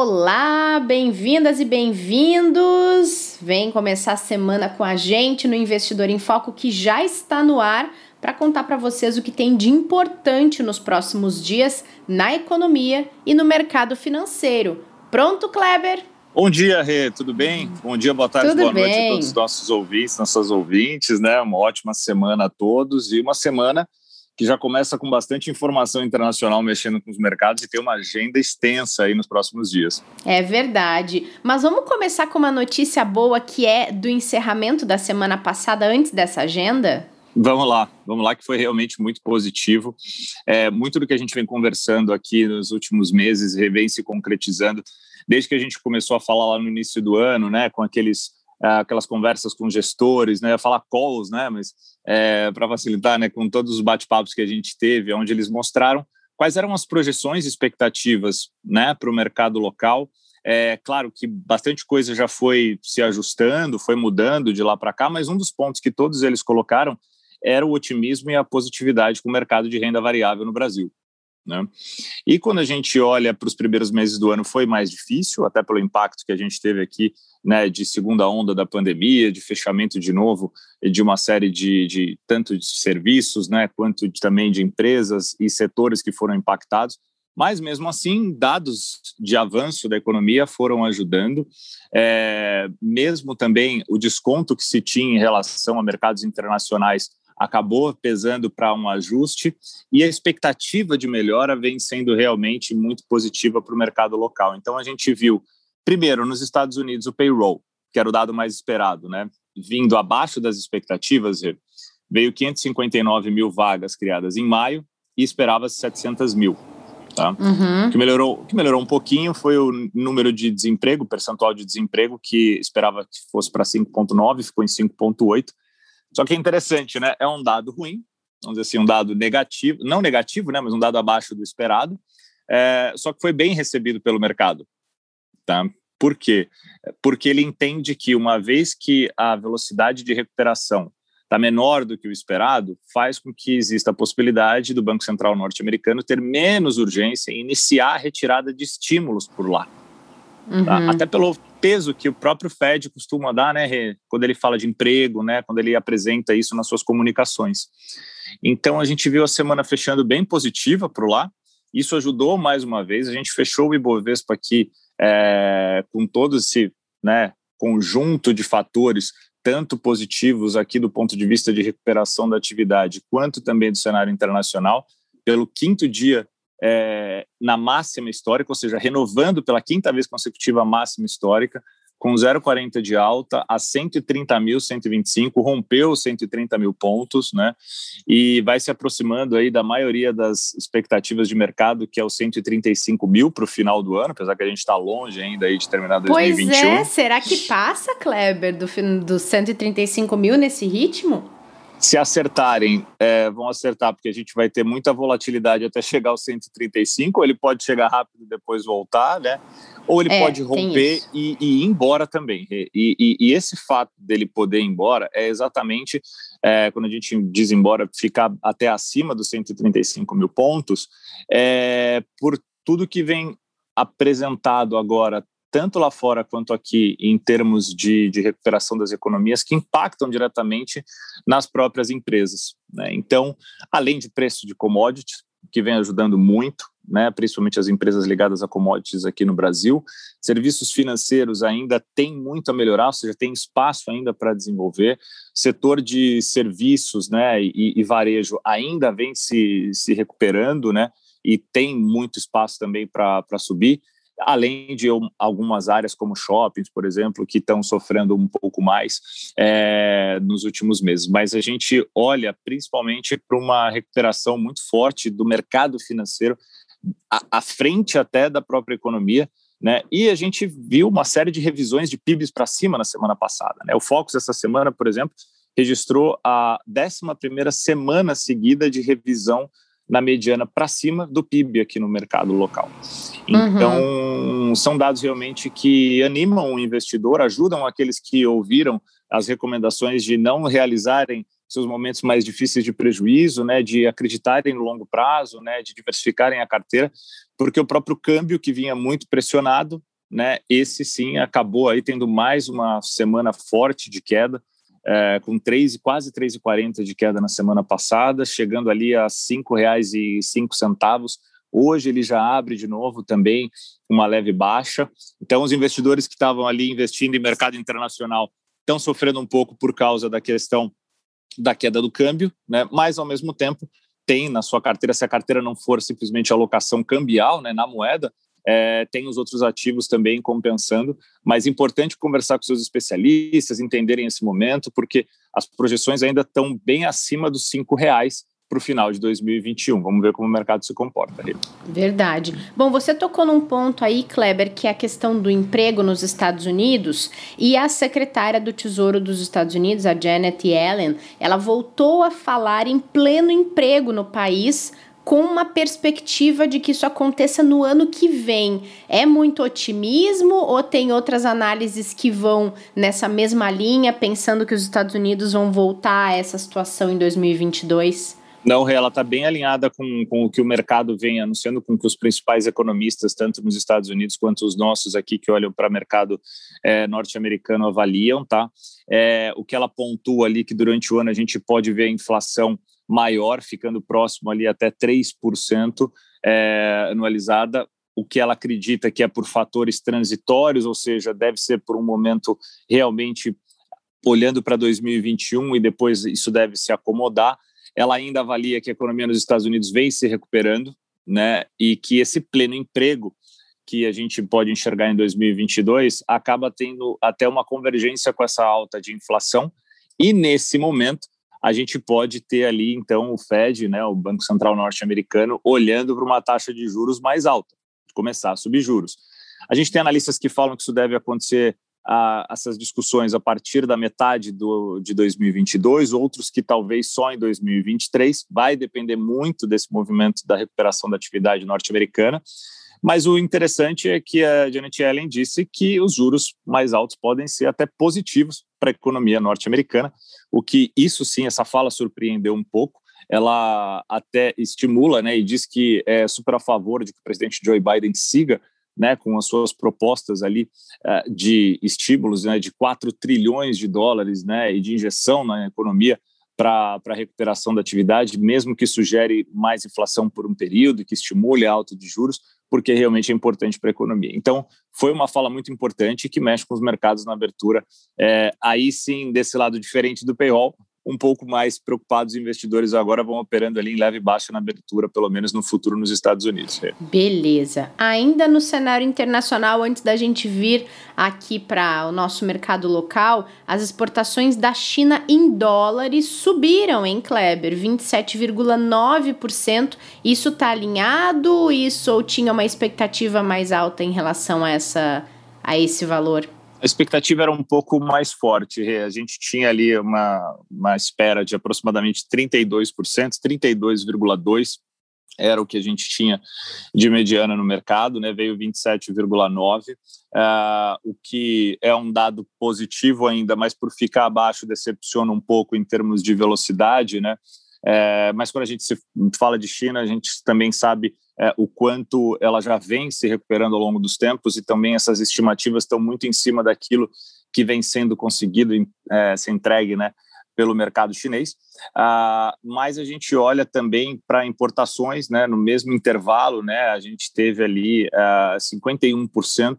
Olá, bem-vindas e bem-vindos! Vem começar a semana com a gente no Investidor em Foco que já está no ar para contar para vocês o que tem de importante nos próximos dias na economia e no mercado financeiro. Pronto, Kleber? Bom dia, Rê, tudo bem? Bom dia, boa tarde, tudo boa bem. noite a todos os nossos ouvintes, nossas ouvintes, né? Uma ótima semana a todos e uma semana que já começa com bastante informação internacional mexendo com os mercados e tem uma agenda extensa aí nos próximos dias. É verdade. Mas vamos começar com uma notícia boa que é do encerramento da semana passada, antes dessa agenda? Vamos lá, vamos lá, que foi realmente muito positivo. É, muito do que a gente vem conversando aqui nos últimos meses vem se concretizando, desde que a gente começou a falar lá no início do ano, né, com aqueles aquelas conversas com gestores, né, falar calls, né, mas é, para facilitar, né, com todos os bate-papos que a gente teve, onde eles mostraram quais eram as projeções e expectativas, né, para o mercado local. É claro que bastante coisa já foi se ajustando, foi mudando de lá para cá, mas um dos pontos que todos eles colocaram era o otimismo e a positividade com o mercado de renda variável no Brasil. Né? E quando a gente olha para os primeiros meses do ano, foi mais difícil, até pelo impacto que a gente teve aqui né, de segunda onda da pandemia, de fechamento de novo de uma série de, de tanto de serviços, né, quanto de, também de empresas e setores que foram impactados. Mas mesmo assim, dados de avanço da economia foram ajudando. É, mesmo também o desconto que se tinha em relação a mercados internacionais acabou pesando para um ajuste e a expectativa de melhora vem sendo realmente muito positiva para o mercado local. Então a gente viu, primeiro, nos Estados Unidos, o payroll, que era o dado mais esperado, né? Vindo abaixo das expectativas, veio 559 mil vagas criadas em maio e esperava-se 700 mil. Tá? Uhum. O que melhorou, que melhorou um pouquinho foi o número de desemprego, o percentual de desemprego, que esperava que fosse para 5,9, ficou em 5,8 só que é interessante, né? É um dado ruim, vamos dizer assim, um dado negativo, não negativo, né? Mas um dado abaixo do esperado. É, só que foi bem recebido pelo mercado, tá? Por quê? Porque ele entende que uma vez que a velocidade de recuperação está menor do que o esperado, faz com que exista a possibilidade do Banco Central norte-americano ter menos urgência em iniciar a retirada de estímulos por lá. Tá? Uhum. Tá? Até pelo peso que o próprio Fed costuma dar, né, quando ele fala de emprego, né, quando ele apresenta isso nas suas comunicações. Então a gente viu a semana fechando bem positiva para lá. Isso ajudou mais uma vez. A gente fechou o Ibovespa aqui é, com todo esse né, conjunto de fatores, tanto positivos aqui do ponto de vista de recuperação da atividade, quanto também do cenário internacional, pelo quinto dia é, na máxima histórica, ou seja, renovando pela quinta vez consecutiva a máxima histórica, com 0,40 de alta a 130.125, rompeu 130 mil pontos, né? E vai se aproximando aí da maioria das expectativas de mercado, que é o 135 mil para o final do ano, apesar que a gente está longe ainda aí de terminar 2021. Pois é, será que passa, Kleber, do, do 135 mil nesse ritmo? Se acertarem, é, vão acertar, porque a gente vai ter muita volatilidade até chegar aos 135, ou ele pode chegar rápido e depois voltar, né? Ou ele é, pode romper e, e, ir embora também. E, e, e, esse fato dele poder ir embora é exatamente é, quando a gente diz embora, ficar até acima dos 135 mil pontos, é, por tudo que vem apresentado agora tanto lá fora quanto aqui, em termos de, de recuperação das economias, que impactam diretamente nas próprias empresas. Né? Então, além de preço de commodities, que vem ajudando muito, né, principalmente as empresas ligadas a commodities aqui no Brasil. Serviços financeiros ainda tem muito a melhorar, ou seja, tem espaço ainda para desenvolver. Setor de serviços né, e, e, varejo ainda vem se, se recuperando, né, e tem muito espaço também para subir além de algumas áreas como shoppings, por exemplo, que estão sofrendo um pouco mais é, nos últimos meses. Mas a gente olha principalmente para uma recuperação muito forte do mercado financeiro, à, frente até da própria economia, Né? E a gente viu uma série de revisões de PIBs para cima na semana passada. Né? O Focus, essa semana, por exemplo, registrou a 11 semana seguida de revisão na mediana para cima do PIB aqui no mercado local. Então, uhum. são dados realmente que animam o investidor, ajudam aqueles que ouviram as recomendações de não realizarem seus momentos mais difíceis de prejuízo, né, de acreditarem no longo prazo, né, de diversificarem a carteira, porque o próprio câmbio que vinha muito pressionado, né, esse sim acabou aí tendo mais uma semana forte de queda, é, com 3, quase 3,40 de queda na semana passada, chegando ali a R$ 5,05. Hoje ele já abre de novo também uma leve baixa. Então, os investidores que estavam ali investindo em mercado internacional estão sofrendo um pouco por causa da questão da queda do câmbio, né? mas ao mesmo tempo tem na sua carteira, se a carteira não for simplesmente alocação cambial né, na moeda, é, tem os outros ativos também compensando, mas é importante conversar com seus especialistas, entenderem esse momento, porque as projeções ainda estão bem acima dos cinco reais para o final de 2021. Vamos ver como o mercado se comporta. Verdade. Bom, você tocou num ponto aí, Kleber, que é a questão do emprego nos Estados Unidos e a secretária do Tesouro dos Estados Unidos, a Janet Yellen, ela voltou a falar em pleno emprego no país com uma perspectiva de que isso aconteça no ano que vem. É muito otimismo ou tem outras análises que vão nessa mesma linha, pensando que os Estados Unidos vão voltar a essa situação em 2022? Não, ela está bem alinhada com, com o que o mercado vem anunciando, com que os principais economistas, tanto nos Estados Unidos quanto os nossos aqui que olham para o mercado é, norte-americano, avaliam, tá? É, o que ela pontua ali que durante o ano a gente pode ver a inflação maior, ficando próximo ali até 3% é, anualizada, o que ela acredita que é por fatores transitórios, ou seja, deve ser por um momento realmente olhando para 2021 e depois isso deve se acomodar. Ela ainda avalia que a economia nos Estados Unidos vem se recuperando, né, e que esse pleno emprego que a gente pode enxergar em 2022 acaba tendo até uma convergência com essa alta de inflação e nesse momento a gente pode ter ali, então, o Fed, né, o Banco Central norte-americano, olhando para uma taxa de juros mais alta, começar a subir juros. A gente tem analistas que falam que isso deve acontecer, a, essas discussões, a partir da metade do, de 2022, outros que talvez só em 2023, vai depender muito desse movimento da recuperação da atividade norte-americana. Mas o interessante é que a Janet Yellen disse que os juros mais altos podem ser até positivos para a economia norte-americana, o que isso sim, essa fala surpreendeu um pouco. Ela até estimula né, e diz que é super a favor de que o presidente Joe Biden siga né, com as suas propostas ali uh, de estímulos né, de 4 trilhões de dólares né, e de injeção na economia para a recuperação da atividade, mesmo que sugere mais inflação por um período, que estimule a alta de juros, porque realmente é importante para a economia. Então, foi uma fala muito importante que mexe com os mercados na abertura. É, aí sim, desse lado diferente do payroll, um pouco mais preocupados os investidores agora vão operando ali em leve baixa na abertura, pelo menos no futuro nos Estados Unidos. Beleza. Ainda no cenário internacional, antes da gente vir aqui para o nosso mercado local, as exportações da China em dólares subiram, hein, Kleber? 27,9%. Isso está alinhado? Isso ou tinha uma expectativa mais alta em relação a, essa, a esse valor? A expectativa era um pouco mais forte. A gente tinha ali uma, uma espera de aproximadamente 32%, 32,2% era o que a gente tinha de mediana no mercado, né? veio 27,9%, uh, o que é um dado positivo ainda, mas por ficar abaixo decepciona um pouco em termos de velocidade, né? É, mas quando a gente se fala de China, a gente também sabe é, o quanto ela já vem se recuperando ao longo dos tempos e também essas estimativas estão muito em cima daquilo que vem sendo conseguido é, ser entregue né, pelo mercado chinês. Ah, mas a gente olha também para importações, né, no mesmo intervalo, né, a gente teve ali ah, 51%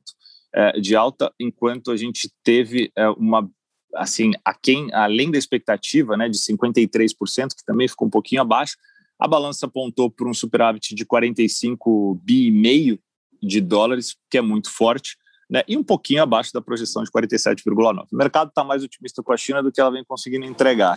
é, de alta, enquanto a gente teve é, uma assim, a quem, além da expectativa, né, de 53%, que também ficou um pouquinho abaixo, a balança apontou por um superávit de 45 bi e meio de dólares, que é muito forte, né, e um pouquinho abaixo da projeção de 47,9. O mercado está mais otimista com a China do que ela vem conseguindo entregar.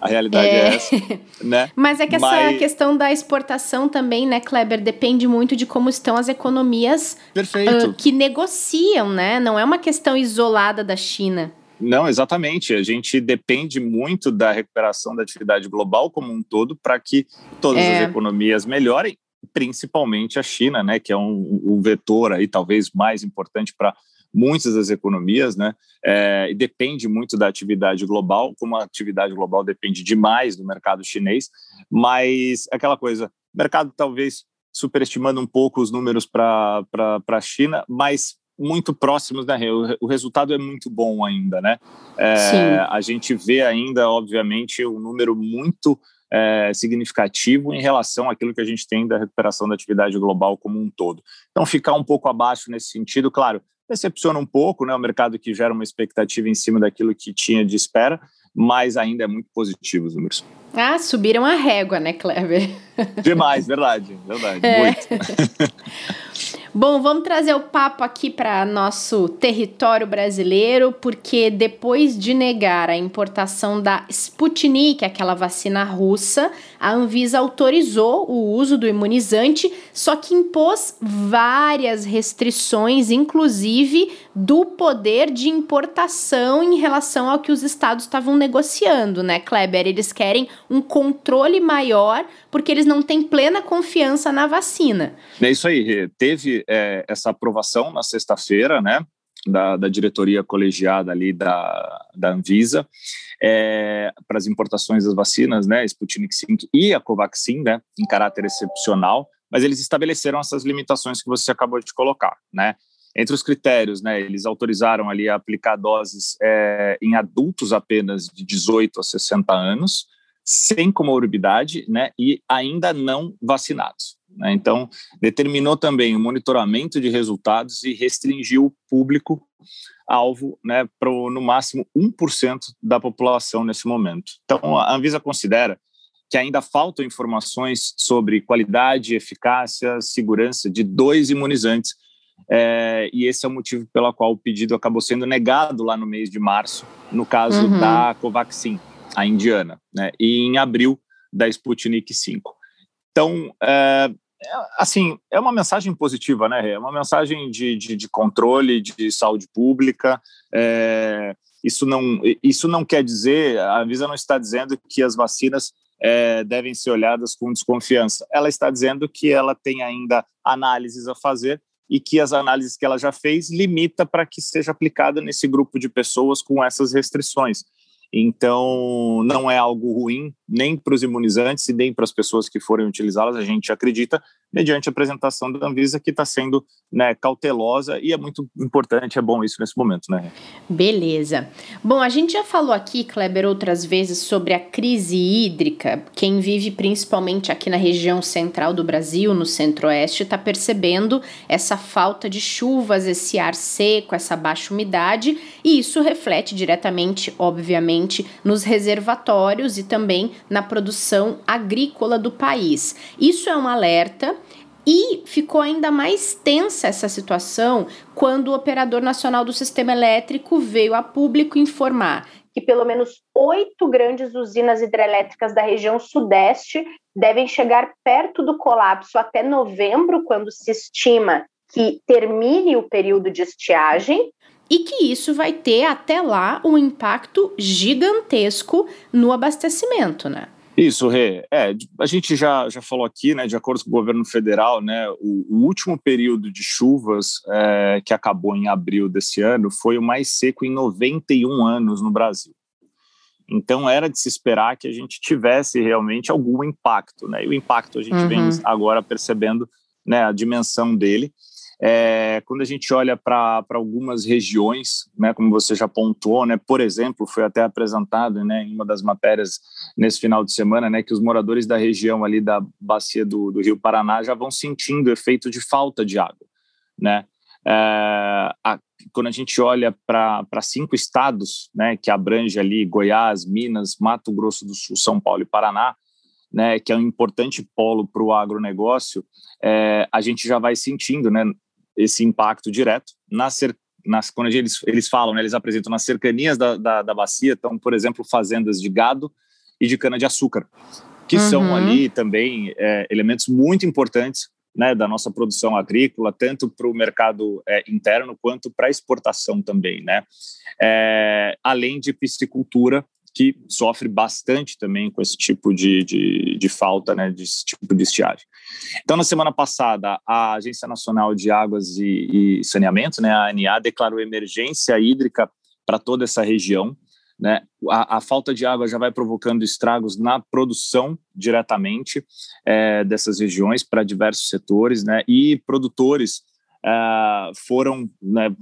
A realidade é, é essa. Né? Mas é que essa Mas... questão da exportação também, né, Kleber, depende muito de como estão as economias uh, que negociam, né? Não é uma questão isolada da China. Não, exatamente. A gente depende muito da recuperação da atividade global como um todo para que todas é. as economias melhorem principalmente a China, né, que é um, um vetor aí talvez mais importante para muitas das economias, né, é, e depende muito da atividade global, como a atividade global depende demais do mercado chinês, mas aquela coisa, o mercado talvez superestimando um pouco os números para a China, mas muito próximos, né? O, o, resultado é muito bom ainda, né? É, a gente vê ainda, obviamente, um número muito é, significativo em relação àquilo que a gente tem da recuperação da atividade global como um todo. Então, ficar um pouco abaixo nesse sentido, claro, decepciona um pouco, né? O mercado que gera uma expectativa em cima daquilo que tinha de espera, mas ainda é muito positivo os números. Ah, subiram a régua, né, Kleber? Demais, verdade, verdade, é. muito. Bom, vamos trazer o papo aqui para nosso território brasileiro, porque depois de negar a importação da Sputnik, aquela vacina russa, a Anvisa autorizou o uso do imunizante, só que impôs várias restrições, inclusive do poder de importação em relação ao que os estados estavam negociando, né, Kleber? Eles querem um controle maior porque eles não têm plena confiança na vacina. É isso aí, teve é, essa aprovação na sexta-feira, né, da, da, diretoria colegiada ali da, da Anvisa é, para as importações das vacinas, né, Sputnik 5 e a Covaxin, né, em caráter excepcional, mas eles estabeleceram essas limitações que você acabou de colocar, né, entre os critérios, né, eles autorizaram ali a aplicar doses é, em adultos apenas de 18 a 60 anos, sem comorbidade, né, e ainda não vacinados. Né? Então, determinou também o monitoramento de resultados e restringiu o público alvo né, para no máximo 1% da população nesse momento. Então, a Anvisa considera que ainda faltam informações sobre qualidade, eficácia, segurança de dois imunizantes, é, e esse é o motivo pelo qual o pedido acabou sendo negado lá no mês de março, no caso uhum. da Covaxin, a indiana, né, e em abril da Sputnik 5. Então, é, assim, é uma mensagem positiva, né? É uma mensagem de, de, de controle, de saúde pública. É, isso, não, isso não quer dizer, a Anvisa não está dizendo que as vacinas é, devem ser olhadas com desconfiança. Ela está dizendo que ela tem ainda análises a fazer e que as análises que ela já fez limita para que seja aplicada nesse grupo de pessoas com essas restrições. Então, não é algo ruim nem para os imunizantes e nem para as pessoas que forem utilizá-las, a gente acredita, mediante a apresentação da Anvisa, que está sendo né, cautelosa e é muito importante, é bom isso nesse momento, né? Beleza. Bom, a gente já falou aqui, Kleber, outras vezes sobre a crise hídrica. Quem vive principalmente aqui na região central do Brasil, no centro-oeste, está percebendo essa falta de chuvas, esse ar seco, essa baixa umidade, e isso reflete diretamente, obviamente, nos reservatórios e também na produção agrícola do país. Isso é um alerta e ficou ainda mais tensa essa situação quando o Operador Nacional do Sistema Elétrico veio a público informar que pelo menos oito grandes usinas hidrelétricas da região sudeste devem chegar perto do colapso até novembro, quando se estima que termine o período de estiagem, e que isso vai ter até lá um impacto gigantesco no abastecimento, né? Isso, Rê. É, a gente já, já falou aqui, né, de acordo com o governo federal, né, o, o último período de chuvas é, que acabou em abril desse ano foi o mais seco em 91 anos no Brasil. Então era de se esperar que a gente tivesse realmente algum impacto, né? E o impacto a gente uhum. vem agora percebendo, né, a dimensão dele. É, quando a gente olha para algumas regiões, né, como você já pontuou, né, por exemplo, foi até apresentado né, em uma das matérias nesse final de semana, né, que os moradores da região ali da bacia do, do Rio Paraná já vão sentindo o efeito de falta de água, né? É, a, quando a gente olha para cinco estados, né, que abrange ali Goiás, Minas, Mato Grosso do Sul, São Paulo e Paraná, né, que é um importante polo para o agronegócio, é, a gente já vai sentindo, né, esse impacto direto nas, nas quando eles, eles falam, né, eles apresentam nas cercanias da, da, da bacia, estão, por exemplo, fazendas de gado e de cana-de-açúcar, que uhum. são ali também é, elementos muito importantes né, da nossa produção agrícola, tanto para o mercado é, interno quanto para a exportação também, né? É, além de piscicultura, que sofre bastante também com esse tipo de, de, de falta, né, desse tipo de estiagem. Então, na semana passada, a Agência Nacional de Águas e, e Saneamento, né, a ANA, declarou emergência hídrica para toda essa região. Né? A, a, falta de água já vai provocando estragos na produção diretamente é, dessas regiões para diversos setores, né? E produtores é, foram né,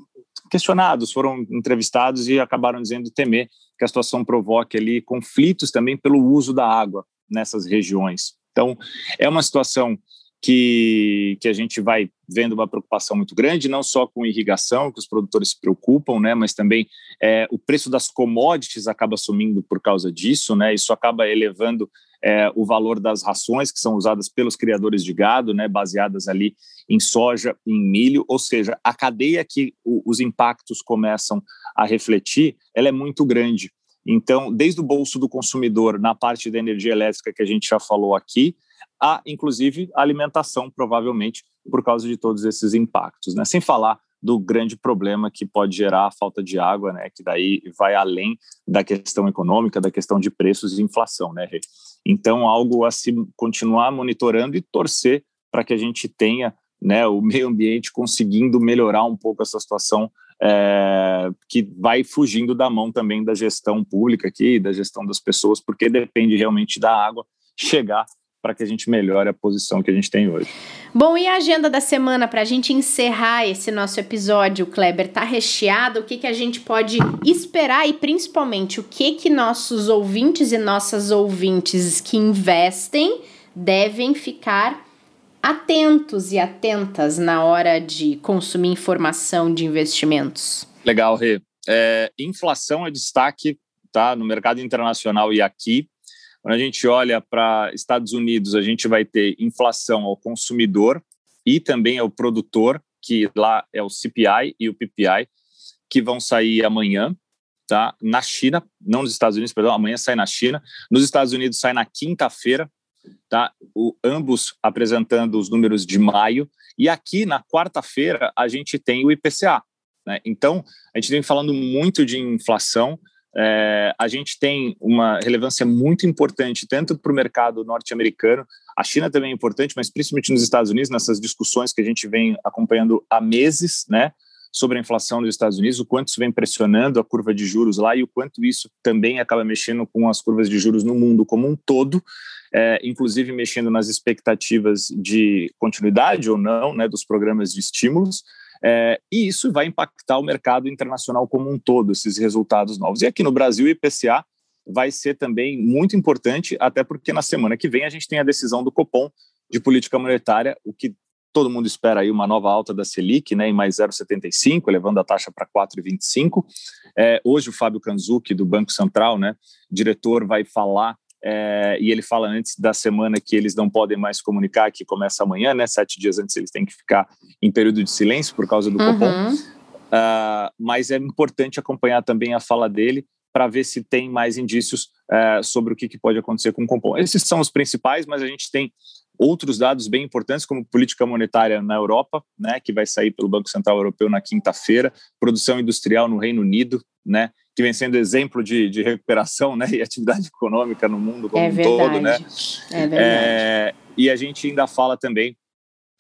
questionados, foram entrevistados e acabaram dizendo temer que a situação provoque ali conflitos também pelo uso da água nessas regiões. Então, é uma situação que, que a gente vai vendo uma preocupação muito grande, não só com irrigação, que os produtores se preocupam, né, mas também é, o preço das commodities acaba sumindo por causa disso, né, isso acaba elevando é, o valor das rações que são usadas pelos criadores de gado, né, baseadas ali em soja, em milho, ou seja, a cadeia que o, os impactos começam a refletir, ela é muito grande. Então, desde o bolso do consumidor na parte da energia elétrica que a gente já falou aqui, a inclusive a alimentação, provavelmente por causa de todos esses impactos, né? Sem falar do grande problema que pode gerar a falta de água, né? Que daí vai além da questão econômica, da questão de preços e inflação, né? Então, algo a se continuar monitorando e torcer para que a gente tenha né, o meio ambiente conseguindo melhorar um pouco essa situação é, que vai fugindo da mão também da gestão pública aqui, da gestão das pessoas, porque depende realmente da água chegar para que a gente melhore a posição que a gente tem hoje. Bom, e a agenda da semana para a gente encerrar esse nosso episódio, Kleber, tá recheado? O que, que a gente pode esperar e principalmente o que que nossos ouvintes e nossas ouvintes que investem devem ficar atentos e atentas na hora de consumir informação de investimentos? Legal, Rê. É, inflação é destaque tá, no mercado internacional e aqui. Quando a gente olha para Estados Unidos, a gente vai ter inflação ao consumidor e também ao produtor, que lá é o CPI e o PPI, que vão sair amanhã. Tá? Na China, não nos Estados Unidos, perdão, amanhã sai na China. Nos Estados Unidos sai na quinta-feira, tá? O, ambos apresentando os números de maio. E aqui na quarta-feira a gente tem o IPCA. Né? Então, a gente vem falando muito de inflação. É, a gente tem uma relevância muito importante tanto para o mercado norte-americano, a China também é importante, mas principalmente nos Estados Unidos, nessas discussões que a gente vem acompanhando há meses, né? sobre a inflação dos Estados Unidos, o quanto isso vem pressionando a curva de juros lá e o quanto isso também acaba mexendo com as curvas de juros no mundo como um todo, é, inclusive mexendo nas expectativas de continuidade ou não né, dos programas de estímulos. É, e isso vai impactar o mercado internacional como um todo, esses resultados novos. E aqui no Brasil, o IPCA vai ser também muito importante, até porque na semana que vem a gente tem a decisão do Copom de política monetária, o que todo mundo espera aí uma nova alta da Selic, né, em mais 0,75, levando a taxa para 4,25. É, hoje o Fábio Kanzuki, do Banco Central, né, diretor, vai falar é, e ele fala antes da semana que eles não podem mais comunicar, que começa amanhã, né? Sete dias antes eles têm que ficar em período de silêncio por causa do uhum. Copom. Uh, mas é importante acompanhar também a fala dele para ver se tem mais indícios uh, sobre o que, que, pode acontecer com o Copom. Esses são os principais, mas a gente tem outros dados bem importantes, como política monetária na Europa, né, que vai sair pelo Banco Central Europeu na quinta-feira, produção industrial no Reino Unido, né, que vem sendo exemplo de, de recuperação né, e atividade econômica no mundo como é um todo. Né? É verdade. É, e a gente ainda fala também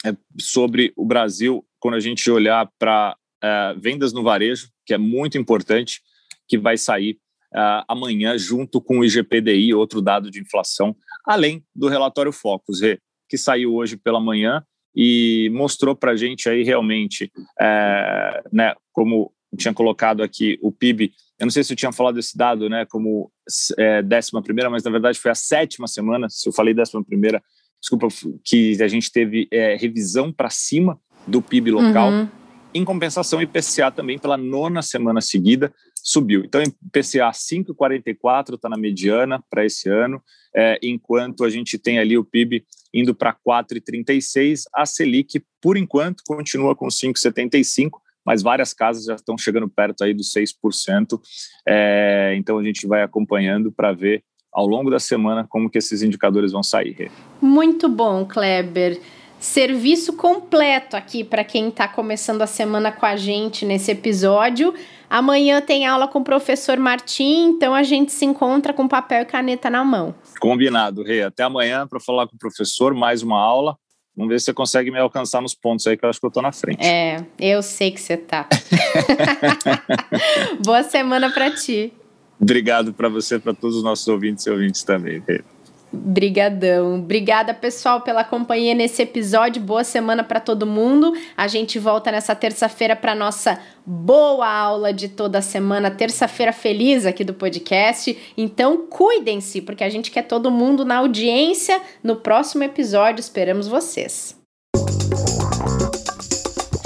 é, sobre o Brasil, quando a gente olhar para é, vendas no varejo, que é muito importante, que vai sair Uh, amanhã, junto com o IGPDI, outro dado de inflação, além do relatório Focus, que saiu hoje pela manhã e mostrou para a gente aí realmente, é, né, como tinha colocado aqui o PIB, eu não sei se eu tinha falado desse dado, né, como é, décima primeira, mas na verdade foi a sétima semana, se eu falei décima primeira, desculpa, que a gente teve é, revisão para cima do PIB local, uhum. Em compensação, o IPCA também, pela nona semana seguida, subiu. Então, IPCA 5,44 está na mediana para esse ano, é, enquanto a gente tem ali o PIB indo para 4,36. A Selic, por enquanto, continua com 5,75, mas várias casas já estão chegando perto aí dos 6%. É, então, a gente vai acompanhando para ver ao longo da semana como que esses indicadores vão sair. Muito bom, Kleber serviço completo aqui para quem está começando a semana com a gente nesse episódio. Amanhã tem aula com o professor Martim, então a gente se encontra com papel e caneta na mão. Combinado, Rê. Até amanhã para falar com o professor, mais uma aula. Vamos ver se você consegue me alcançar nos pontos aí, que eu acho que eu estou na frente. É, eu sei que você tá. Boa semana para ti. Obrigado para você, para todos os nossos ouvintes e ouvintes também, Rê. Brigadão. Obrigada, pessoal, pela companhia nesse episódio. Boa semana para todo mundo. A gente volta nessa terça-feira para nossa boa aula de toda semana, terça-feira feliz aqui do podcast. Então, cuidem-se, porque a gente quer todo mundo na audiência no próximo episódio. Esperamos vocês.